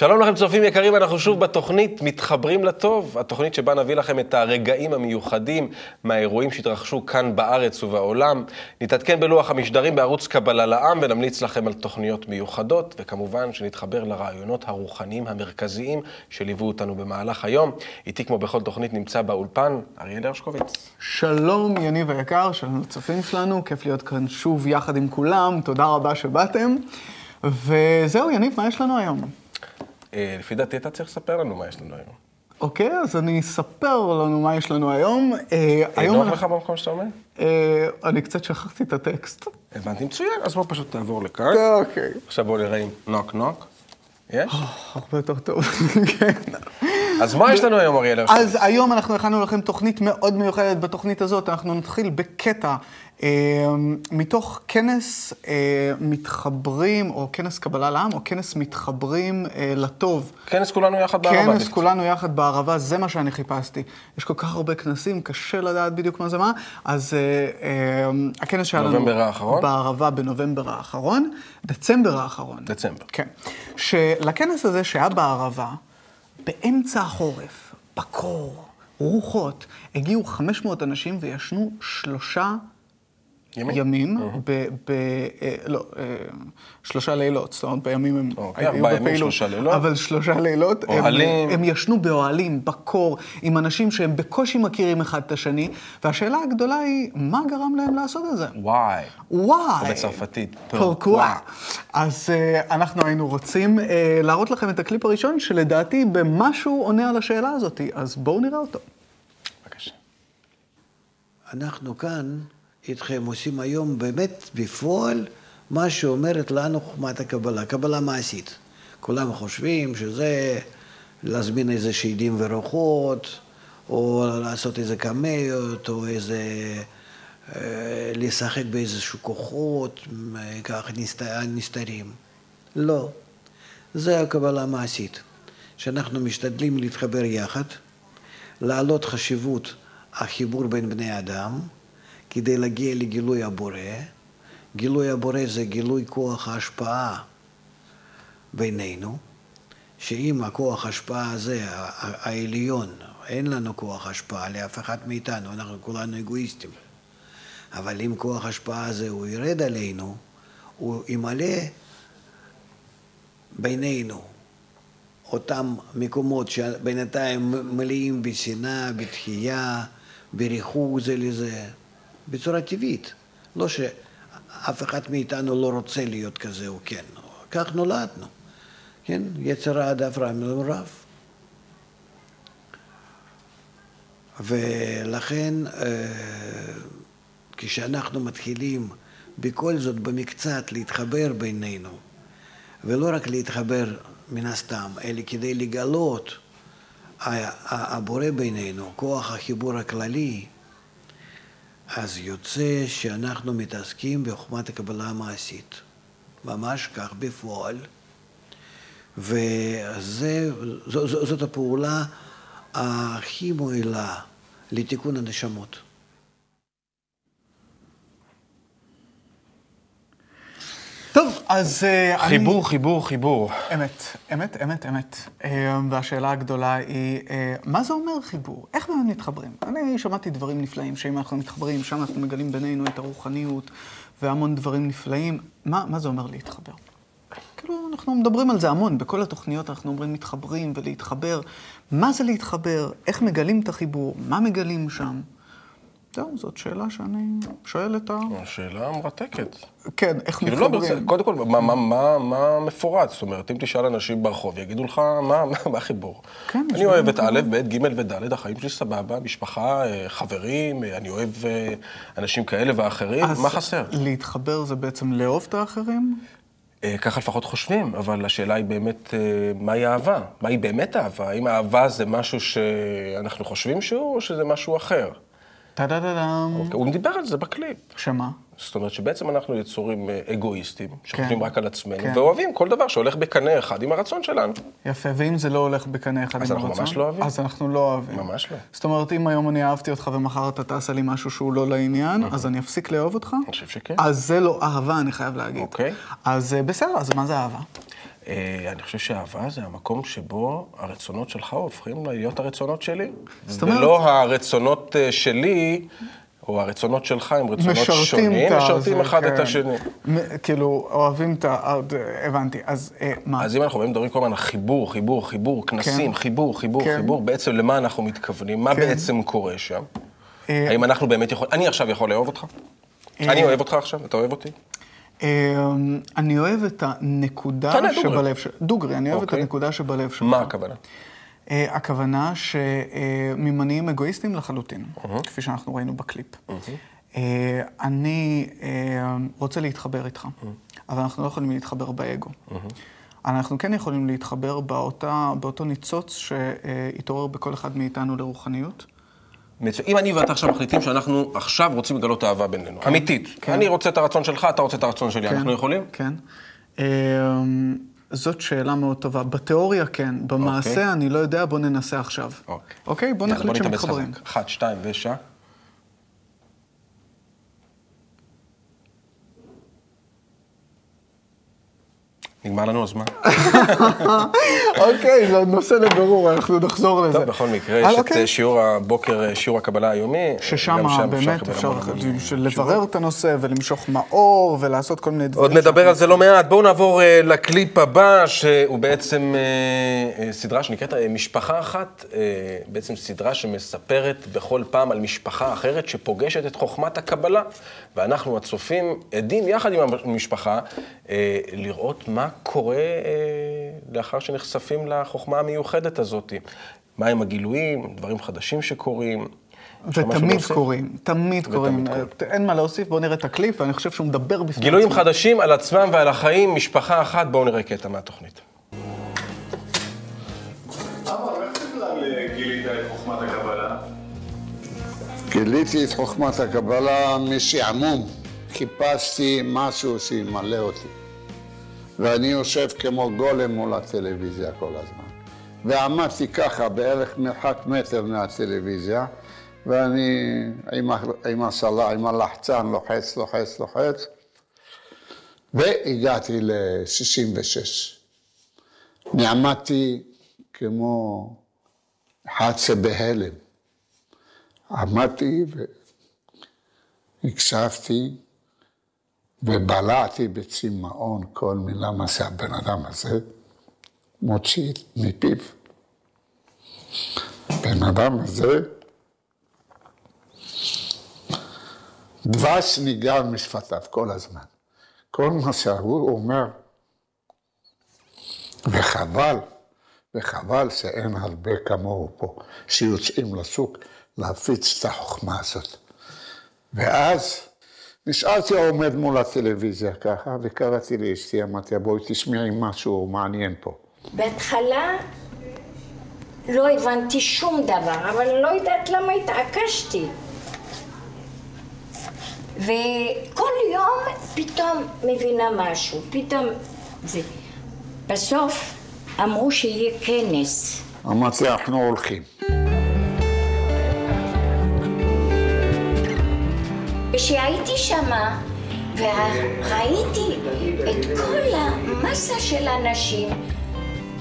שלום לכם צופים יקרים, אנחנו שוב בתוכנית מתחברים לטוב, התוכנית שבה נביא לכם את הרגעים המיוחדים מהאירועים שהתרחשו כאן בארץ ובעולם. נתעדכן בלוח המשדרים בערוץ קבלה לעם ונמליץ לכם על תוכניות מיוחדות, וכמובן שנתחבר לרעיונות הרוחניים המרכזיים שליוו אותנו במהלך היום. איתי כמו בכל תוכנית נמצא באולפן אריאל הרשקוביץ. שלום יניב היקר, שלום לצופים שלנו, כיף להיות כאן שוב יחד עם כולם, תודה רבה שבאתם. וזהו, יניב, מה יש לנו היום? אה, לפי דעתי אתה צריך לספר לנו מה יש לנו היום. אוקיי, אז אני אספר לנו מה יש לנו היום. אה, נוח לך במקום שאתה עומד? אה, אני קצת שכחתי את הטקסט. הבנתי, מצוין, אז בוא פשוט תעבור לכאן. אוקיי. עכשיו בוא נראה אם נוק נוק. יש? הרבה יותר טוב, כן. אז מה יש לנו היום, אריאל? אז היום אנחנו הכנו לכם תוכנית מאוד מיוחדת. בתוכנית הזאת אנחנו נתחיל בקטע אה, מתוך כנס אה, מתחברים, או כנס קבלה לעם, או כנס מתחברים אה, לטוב. כנס כולנו יחד בערבה. כנס כולנו יחד בערבה, זה מה שאני חיפשתי. יש כל כך הרבה כנסים, קשה לדעת בדיוק מה זה מה. אז הכנס שהיה לנו... בנובמבר האחרון? בערבה בנובמבר האחרון, דצמבר האחרון. דצמבר. כן. שלכנס הזה שהיה בערבה, באמצע החורף, בקור, רוחות, הגיעו 500 אנשים וישנו שלושה ימים, ימים uh-huh. ב, ב, אה, לא, אה, שלושה לילות, זאת אומרת בימים הם אוקיי, היו בפעילות, ימים, שלושה לילות, אבל שלושה לילות, אוהלים. הם, הם ישנו באוהלים, בקור, עם אנשים שהם בקושי מכירים אחד את השני, והשאלה הגדולה היא, מה גרם להם לעשות את זה? וואי. וואי. או בצרפתית, פורקווה. אז אנחנו היינו רוצים להראות לכם את הקליפ הראשון, שלדעתי במשהו עונה על השאלה הזאת, אז בואו נראה אותו. בבקשה. אנחנו כאן... איתכם עושים היום באמת בפועל מה שאומרת לנו חוכמת הקבלה, קבלה מעשית. כולם חושבים שזה להזמין איזה שדים ורוחות, או לעשות איזה קמיות, או איזה... אה, לשחק באיזשהו כוחות, ככה נסתרים. לא. זה הקבלה המעשית, שאנחנו משתדלים להתחבר יחד, להעלות חשיבות החיבור בין בני אדם, כדי להגיע לגילוי הבורא. גילוי הבורא זה גילוי כוח ההשפעה בינינו, שאם הכוח ההשפעה הזה, העליון, אין לנו כוח השפעה לאף אחד מאיתנו, אנחנו כולנו אגואיסטים. אבל אם כוח ההשפעה הזה הוא ירד עלינו, הוא ימלא בינינו אותם מקומות שבינתיים מלאים בשנאה, בתחייה, בריחוק זה לזה. בצורה טבעית. לא שאף אחד מאיתנו לא רוצה להיות כזה או כן. כך נולדנו. כן? יצר העד רע מלמרב. ולכן אה, כשאנחנו מתחילים בכל זאת במקצת להתחבר בינינו, ולא רק להתחבר מן הסתם, אלא כדי לגלות הבורא בינינו, כוח החיבור הכללי, אז יוצא שאנחנו מתעסקים בחוכמת הקבלה המעשית. ממש כך בפועל. וזאת הפעולה הכי מועילה לתיקון הנשמות. טוב, אז אה, חיבור, אני... חיבור, חיבור. אמת, אמת, אמת, אמת. אה, והשאלה הגדולה היא, אה, מה זה אומר חיבור? איך באמת מתחברים? אני שמעתי דברים נפלאים, שאם אנחנו מתחברים, שם אנחנו מגלים בינינו את הרוחניות והמון דברים נפלאים. מה, מה זה אומר להתחבר? כאילו, אנחנו מדברים על זה המון, בכל התוכניות אנחנו אומרים מתחברים ולהתחבר. מה זה להתחבר? איך מגלים את החיבור? מה מגלים שם? זהו, זאת שאלה שאני שואל את ה... שאלה מרתקת. כן, איך כאילו לא, מתחברים? לא, קודם כל, מה, מה, מה, מה מפורט? זאת אומרת, אם תשאל אנשים ברחוב, יגידו לך, מה, מה החיבור? כן, אני אוהב את א', ב', ג' וד', החיים שלי סבבה, משפחה, אה, חברים, אה, אני אוהב אה, אנשים כאלה ואחרים, מה חסר? להתחבר זה בעצם לאהוב את האחרים? ככה לפחות חושבים, אבל השאלה היא באמת, מהי אהבה? מהי באמת אהבה? האם אהבה זה משהו שאנחנו חושבים שהוא, או שזה משהו אחר? טה-דה-דה-דם. אוקיי, הוא דיבר על זה בקליפ. שמה? זאת אומרת שבעצם אנחנו יצורים אה, אגואיסטים, שחושבים כן. רק על עצמנו, כן. ואוהבים כל דבר שהולך בקנה אחד עם הרצון שלנו. יפה, ואם זה לא הולך בקנה אחד עם הרצון? אז אנחנו ממש לא אוהבים. אז אנחנו לא אוהבים. ממש לא. זאת אומרת, אם היום אני אהבתי אותך ומחר אתה תעשה לי משהו שהוא לא לעניין, אז אני אפסיק לאהוב אותך? אני חושב שכן. אז זה לא אהבה, אני חייב להגיד. אוקיי. אז אה, בסדר, אז מה זה אהבה? אה, אני חושב שאהבה זה המקום שבו הרצונות שלך הופכים להיות הרצונות שלי. זאת אומרת- ולא הרצונות אה, שלי, או הרצונות שלך הם רצונות משרתים שונים, את. משרתים אחד את כן. השני. מ- כאילו, אוהבים את ה... הבנתי. אז אה, מה? אז אם אנחנו מדברים כל הזמן על חיבור, חיבור, חיבור, כנסים, כן. חיבור, חיבור, כן. חיבור, בעצם למה אנחנו מתכוונים? מה כן. בעצם קורה שם? האם אנחנו באמת יכולים... אני עכשיו יכול לאהוב אותך? אני אוהב אותך עכשיו? אתה אוהב אותי? אה, אני אוהב את הנקודה. שבלב של... דוגרי, אני אוהב את אוקיי. הנקודה שבלב שלך. מה הכוונה? אה, הכוונה שממניעים אגואיסטים לחלוטין, כפי שאנחנו ראינו בקליפ. אה, אני אה, רוצה להתחבר איתך, אבל אנחנו לא יכולים להתחבר באגו. אנחנו כן יכולים להתחבר באותה, באותו ניצוץ שהתעורר בכל אחד מאיתנו לרוחניות. מצוין. אם אני ואתה עכשיו מחליטים שאנחנו עכשיו רוצים לגלות אהבה בינינו, אמיתית. כן. אני רוצה את הרצון שלך, אתה רוצה את הרצון שלי, אנחנו יכולים? כן. אה, זאת שאלה מאוד טובה. בתיאוריה כן, במעשה אוקיי. אני לא יודע, בוא ננסה עכשיו. אוקיי. אוקיי? בוא יאללה, נחליט שמתחברים. אחת, שתיים ושע. נגמר לנו הזמן. אוקיי, זה עוד נושא לבירור, אנחנו נחזור לזה. טוב, בכל מקרה, אה, יש את אוקיי. אה, שיעור הבוקר, אה, שיעור הקבלה היומי. ששם באמת אפשר המון לברר את הנושא ולמשוך מאור ולעשות כל מיני דברים. עוד נדבר על זה לא מעט. בואו נעבור אה, לקליפ הבא, שהוא בעצם אה, אה, סדרה שנקראת אה, משפחה אחת, אה, בעצם סדרה שמספרת בכל פעם על משפחה אחרת שפוגשת את חוכמת הקבלה. ואנחנו הצופים עדים יחד עם המשפחה אה, לראות מה קורה אה, לאחר שנחשפים לחוכמה המיוחדת הזאת. מהם הגילויים, דברים חדשים שקורים. ותמיד? קורים, תמיד קורים. קורים. אין מה להוסיף, בואו נראה את הקליפ, ואני חושב שהוא מדבר בפני גילויים עצמו. חדשים על עצמם ועל החיים, משפחה אחת, בואו נראה קטע מהתוכנית. עמר, איך בכלל גילית את חוכמת הקבלה? גיליתי את חוכמת הקבלה משעמום. חיפשתי משהו שימלא אותי. ואני יושב כמו גולם מול הטלוויזיה כל הזמן. ועמדתי ככה בערך מרחק מטר מהטלוויזיה, ואני עם, עם הסלה, עם הלחצן, לוחץ, לוחץ, לוחץ, והגעתי ל-66. נעמדתי כמו אחד שבהלם. עמדתי והקשבתי ובלעתי בצמאון כל מילה מה שהבן אדם הזה מוציא מפיו. בן אדם הזה, דבש ניגר משפתיו כל הזמן. כל מה שהוא אומר, וחבל, וחבל שאין הרבה כמוהו פה, שיוצאים לשוק להפיץ את החוכמה הזאת. ואז נשארתי עומד מול הטלוויזיה ככה, וקראתי לאשתי, אמרתי לה, בואי תשמעי משהו מעניין פה. בהתחלה לא הבנתי שום דבר, אבל לא יודעת למה התעקשתי. וכל יום פתאום מבינה משהו, פתאום זה. בסוף אמרו שיהיה כנס. אמרתי, אנחנו הולכים. כשהייתי שמה וראיתי את כל המסה של אנשים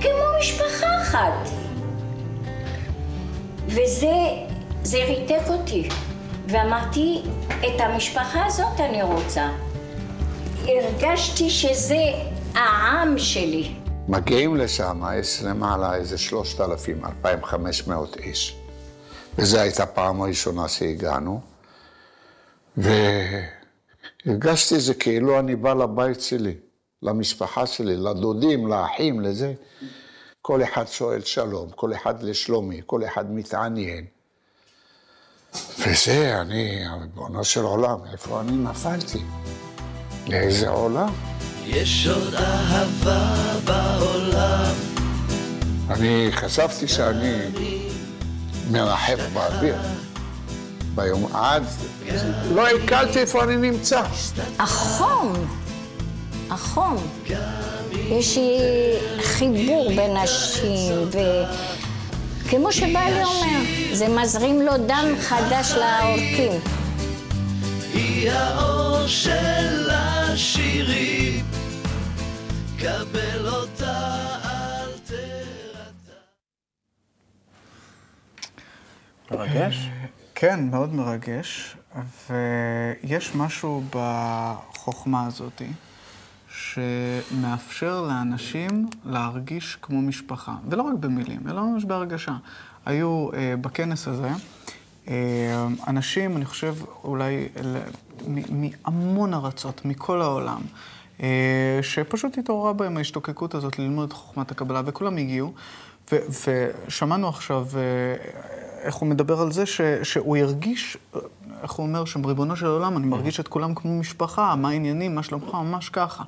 כמו משפחה אחת. וזה זה ריתק אותי, ואמרתי, את המשפחה הזאת אני רוצה. הרגשתי שזה העם שלי. מגיעים לשם, יש למעלה איזה 3,000, 2,500 איש. וזו הייתה פעם הראשונה שהגענו. והרגשתי זה כאילו אני בא לבית שלי, למשפחה שלי, לדודים, לאחים, לזה. כל אחד שואל שלום, כל אחד לשלומי, כל אחד מתעניין. וזה, אני, ריבונו של עולם, איפה אני נפלתי? לאיזה עולם? יש עוד אהבה בעולם, אני חשבתי שאני מרחף באוויר. ביום עד, לא הקלתי איפה אני נמצא. החום, החום. יש חיבור בין נשים, וכמו שבעלי אומר, זה מזרים לו דם חדש לעורקים. היא האור של השירים, קבל אותה מרגש. כן, מאוד מרגש, ויש משהו בחוכמה הזאת שמאפשר לאנשים להרגיש כמו משפחה, ולא רק במילים, אלא ממש בהרגשה. היו אה, בכנס הזה אה, אנשים, אני חושב, אולי ל- מ- מהמון ארצות, מכל העולם, אה, שפשוט התעוררה בהם ההשתוקקות הזאת ללמוד את חוכמת הקבלה, וכולם הגיעו. ו- ושמענו עכשיו אה, איך הוא מדבר על זה ש- שהוא הרגיש, איך הוא אומר שם, ריבונו של עולם, אני מרגיש את כולם כמו משפחה, מה העניינים, מה שלומך, ממש ככה.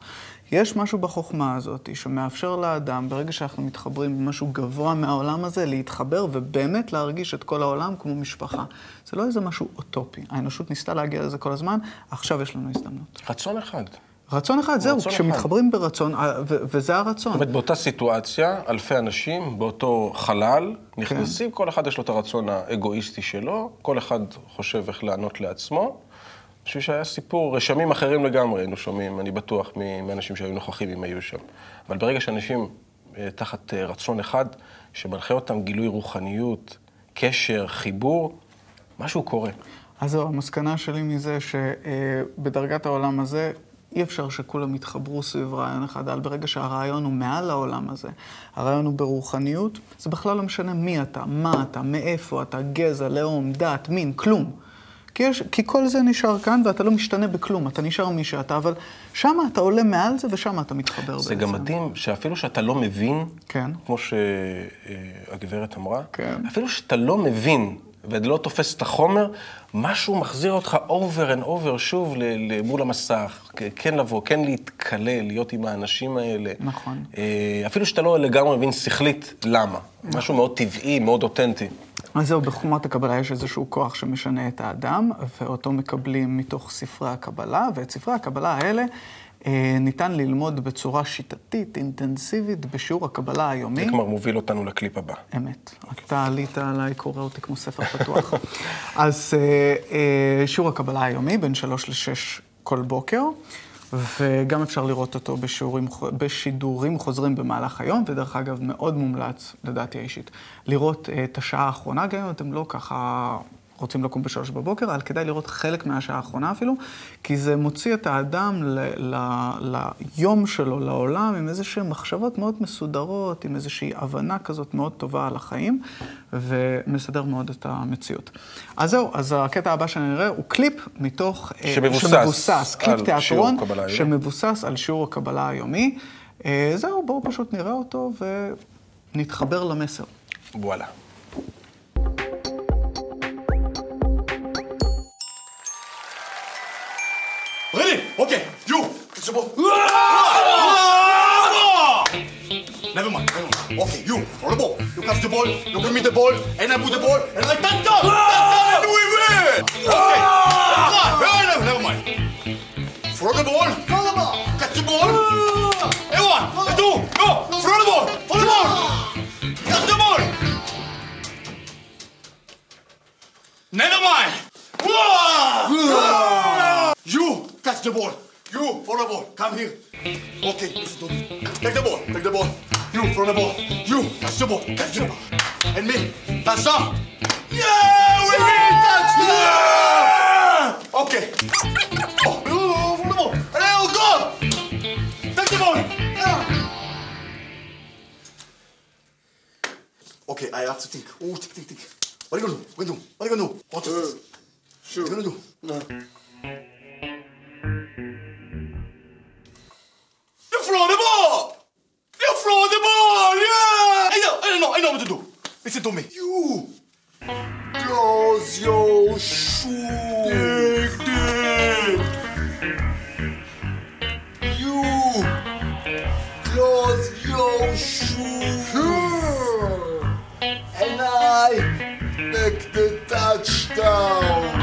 יש משהו בחוכמה הזאת שמאפשר לאדם, ברגע שאנחנו מתחברים במשהו גבוה מהעולם הזה, להתחבר ובאמת להרגיש את כל העולם כמו משפחה. זה לא איזה משהו אוטופי. האנושות ניסתה להגיע לזה כל הזמן, עכשיו יש לנו הזדמנות. רצון אחד. רצון אחד, זהו, כשמתחברים ברצון, אה, ו- וזה הרצון. זאת אומרת, באותה סיטואציה, אלפי אנשים באותו חלל נכנסים, כל אחד יש לו את הרצון האגואיסטי שלו, כל אחד חושב איך לענות לעצמו. אני חושב שהיה סיפור, רשמים אחרים לגמרי היינו שומעים, אני בטוח, מ- מאנשים שהיו נוכחים אם היו שם. אבל ברגע שאנשים אה, תחת אה, רצון אחד, שמנחה אותם גילוי רוחניות, קשר, חיבור, משהו קורה. אז זהו, המסקנה שלי מזה שבדרגת העולם הזה אי אפשר שכולם יתחברו סביב רעיון אחד, אבל ברגע שהרעיון הוא מעל העולם הזה, הרעיון הוא ברוחניות, זה בכלל לא משנה מי אתה, מה אתה, מאיפה אתה, גזע, לאום, דת, מין, כלום. כי, יש, כי כל זה נשאר כאן ואתה לא משתנה בכלום, אתה נשאר מי שאתה, אבל שמה אתה עולה מעל זה ושמה אתה מתחבר זה גם מדהים שאפילו שאתה לא מבין, כן. כמו שהגברת אמרה, כן. אפילו שאתה לא מבין ולא תופס את החומר, משהו מחזיר אותך over and over שוב מול המסך. כן לבוא, כן להתקלל, להיות עם האנשים האלה. נכון. אה, אפילו שאתה לא לגמרי מבין שכלית למה. משהו מאוד טבעי, מאוד אותנטי. אז זהו, בחומת הקבלה יש איזשהו כוח שמשנה את האדם, ואותו מקבלים מתוך ספרי הקבלה, ואת ספרי הקבלה האלה ניתן ללמוד בצורה שיטתית, אינטנסיבית, בשיעור הקבלה היומי. זה כבר מוביל אותנו לקליפ הבא. אמת. אתה עלית עליי, קורא אותי כמו ספר פתוח. אז אה, אה, שיעור הקבלה היומי, בין שלוש לשש כל בוקר, וגם אפשר לראות אותו בשיעורים, בשידורים חוזרים במהלך היום, ודרך אגב, מאוד מומלץ, לדעתי האישית, לראות אה, את השעה האחרונה, גם אם אתם לא ככה... רוצים לקום בשלוש בבוקר, אבל כדאי לראות חלק מהשעה האחרונה אפילו, כי זה מוציא את האדם ל, ל, ליום שלו, לעולם, עם איזה שהן מחשבות מאוד מסודרות, עם איזושהי הבנה כזאת מאוד טובה על החיים, ומסדר מאוד את המציאות. אז זהו, אז הקטע הבא שנראה הוא קליפ מתוך... אה, שמבוסס שמבוסס, קליפ תיאטרון. שמבוסס על שיעור הקבלה היומי. אה, זהו, בואו פשוט נראה אותו ונתחבר למסר. וואלה. Okay, you. The ball. Never mind, never mind. Okay, you, throw the ball. You catch the ball, you give me the ball, and I put the ball, and I touch down. And we win. Okay. Never, mind. Throw the ball. The ball. You throw the ball. Come here. Okay, listen to me. Take the ball. Take the ball. You throw the ball. You catch the ball. Catch the ball. And me. That's all. Yeah, we win. Touchdown. Okay. Oh, you throw the ball. Go. Take the ball. Yeah. Okay, I have to think. Oh, think, think, think. What are you gonna do? What are you gonna do? What are you gonna do? What uh, sure. What are you gonna do? No. I I know, I know what to do. Listen to me. You close your shoe. Dig, dig. You close your shoe. Sure. And I make the touchdown.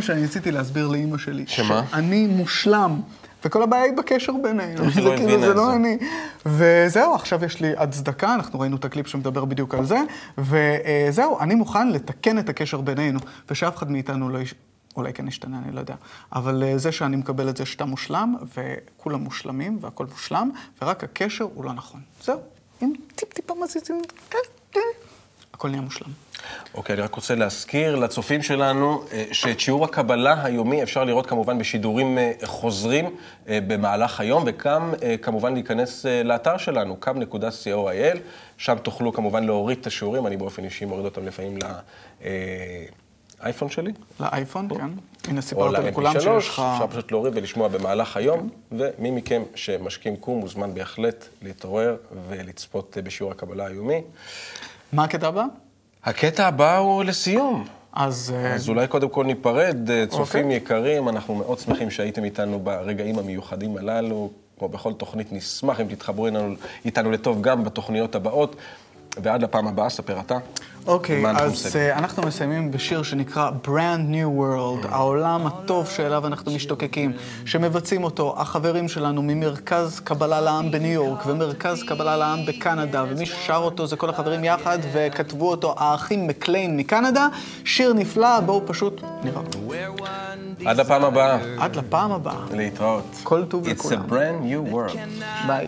מה שאני ניסיתי להסביר לאימא שלי. שמה? שאני מושלם. וכל הבעיה היא בקשר בינינו. היא זה לא כאילו, זה לא? אני. וזהו, עכשיו יש לי הצדקה, אנחנו ראינו את הקליפ שמדבר בדיוק על זה, וזהו, אני מוכן לתקן את הקשר בינינו, ושאף אחד מאיתנו לא יש... אולי כן ישתנה, אני לא יודע. אבל אה, זה שאני מקבל את זה שאתה מושלם, וכולם מושלמים, והכל מושלם, ורק הקשר הוא לא נכון. זהו, אם טיפ-טיפה מזיזים, כן, כן, הכל נהיה מושלם. אוקיי, אני רק רוצה להזכיר לצופים שלנו אה, שאת שיעור הקבלה היומי אפשר לראות כמובן בשידורים אה, חוזרים אה, במהלך היום, וגם כמובן להיכנס לאתר שלנו, kam.co.il, שם תוכלו כמובן להוריד את השיעורים, אני באופן אישי מוריד אותם לפעמים לאייפון שלי. לאייפון, כן. הנה סיפרת לכולם ל-MP3, שיש לך... אפשר פשוט להוריד ולשמוע במהלך היום, ומי מכם שמשכים קום מוזמן בהחלט להתעורר ולצפות בשיעור הקבלה היומי. מה הקטע הבא? הקטע הבא הוא לסיום. אז... אז אולי קודם כל ניפרד, אה, צופים אוקיי. יקרים, אנחנו מאוד שמחים שהייתם איתנו ברגעים המיוחדים הללו. כמו בכל תוכנית, נשמח אם תתחברו איתנו, איתנו לטוב גם בתוכניות הבאות. ועד לפעם הבאה, ספר אתה. אוקיי, אנחנו אז uh, אנחנו מסיימים בשיר שנקרא Brand New World, העולם הטוב שאליו אנחנו משתוקקים, שמבצעים אותו החברים שלנו ממרכז קבלה לעם בניו יורק ומרכז קבלה לעם בקנדה, ומי ששר אותו זה כל החברים יחד, וכתבו אותו האחים מקליין מקנדה, שיר נפלא, בואו פשוט נראה. עד לפעם הבאה, עד לפעם הבאה. להתראות. כל טוב It's a לכולם. brand new world. ביי.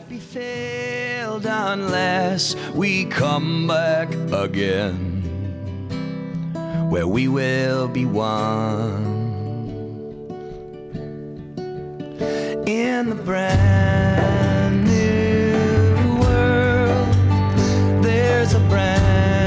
Failed unless we come back again, where we will be one in the brand new world. There's a brand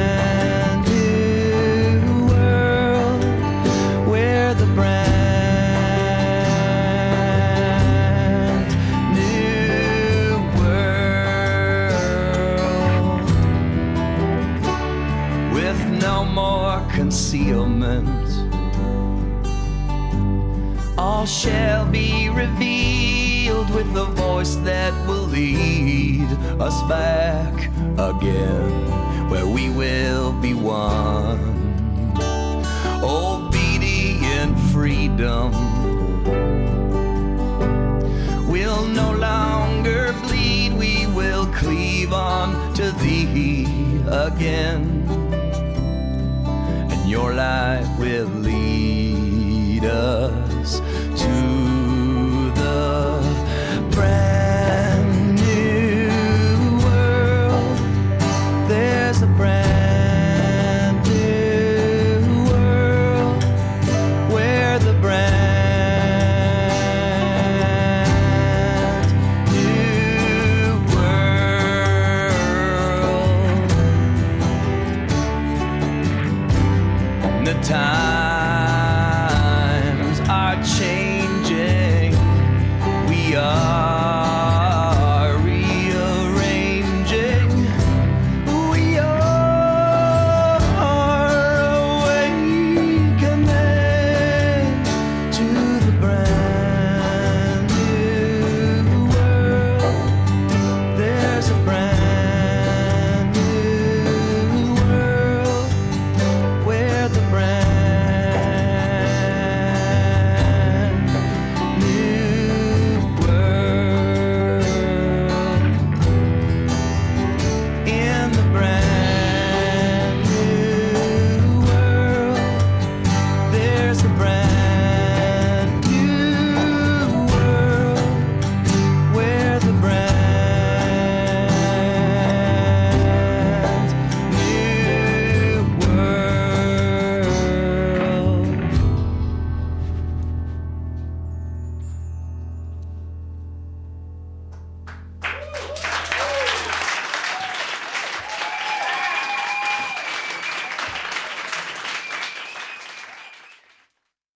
that will lead us back again, where we will be one. Obedient freedom will no longer bleed, we will cleave on to thee again and your light will lead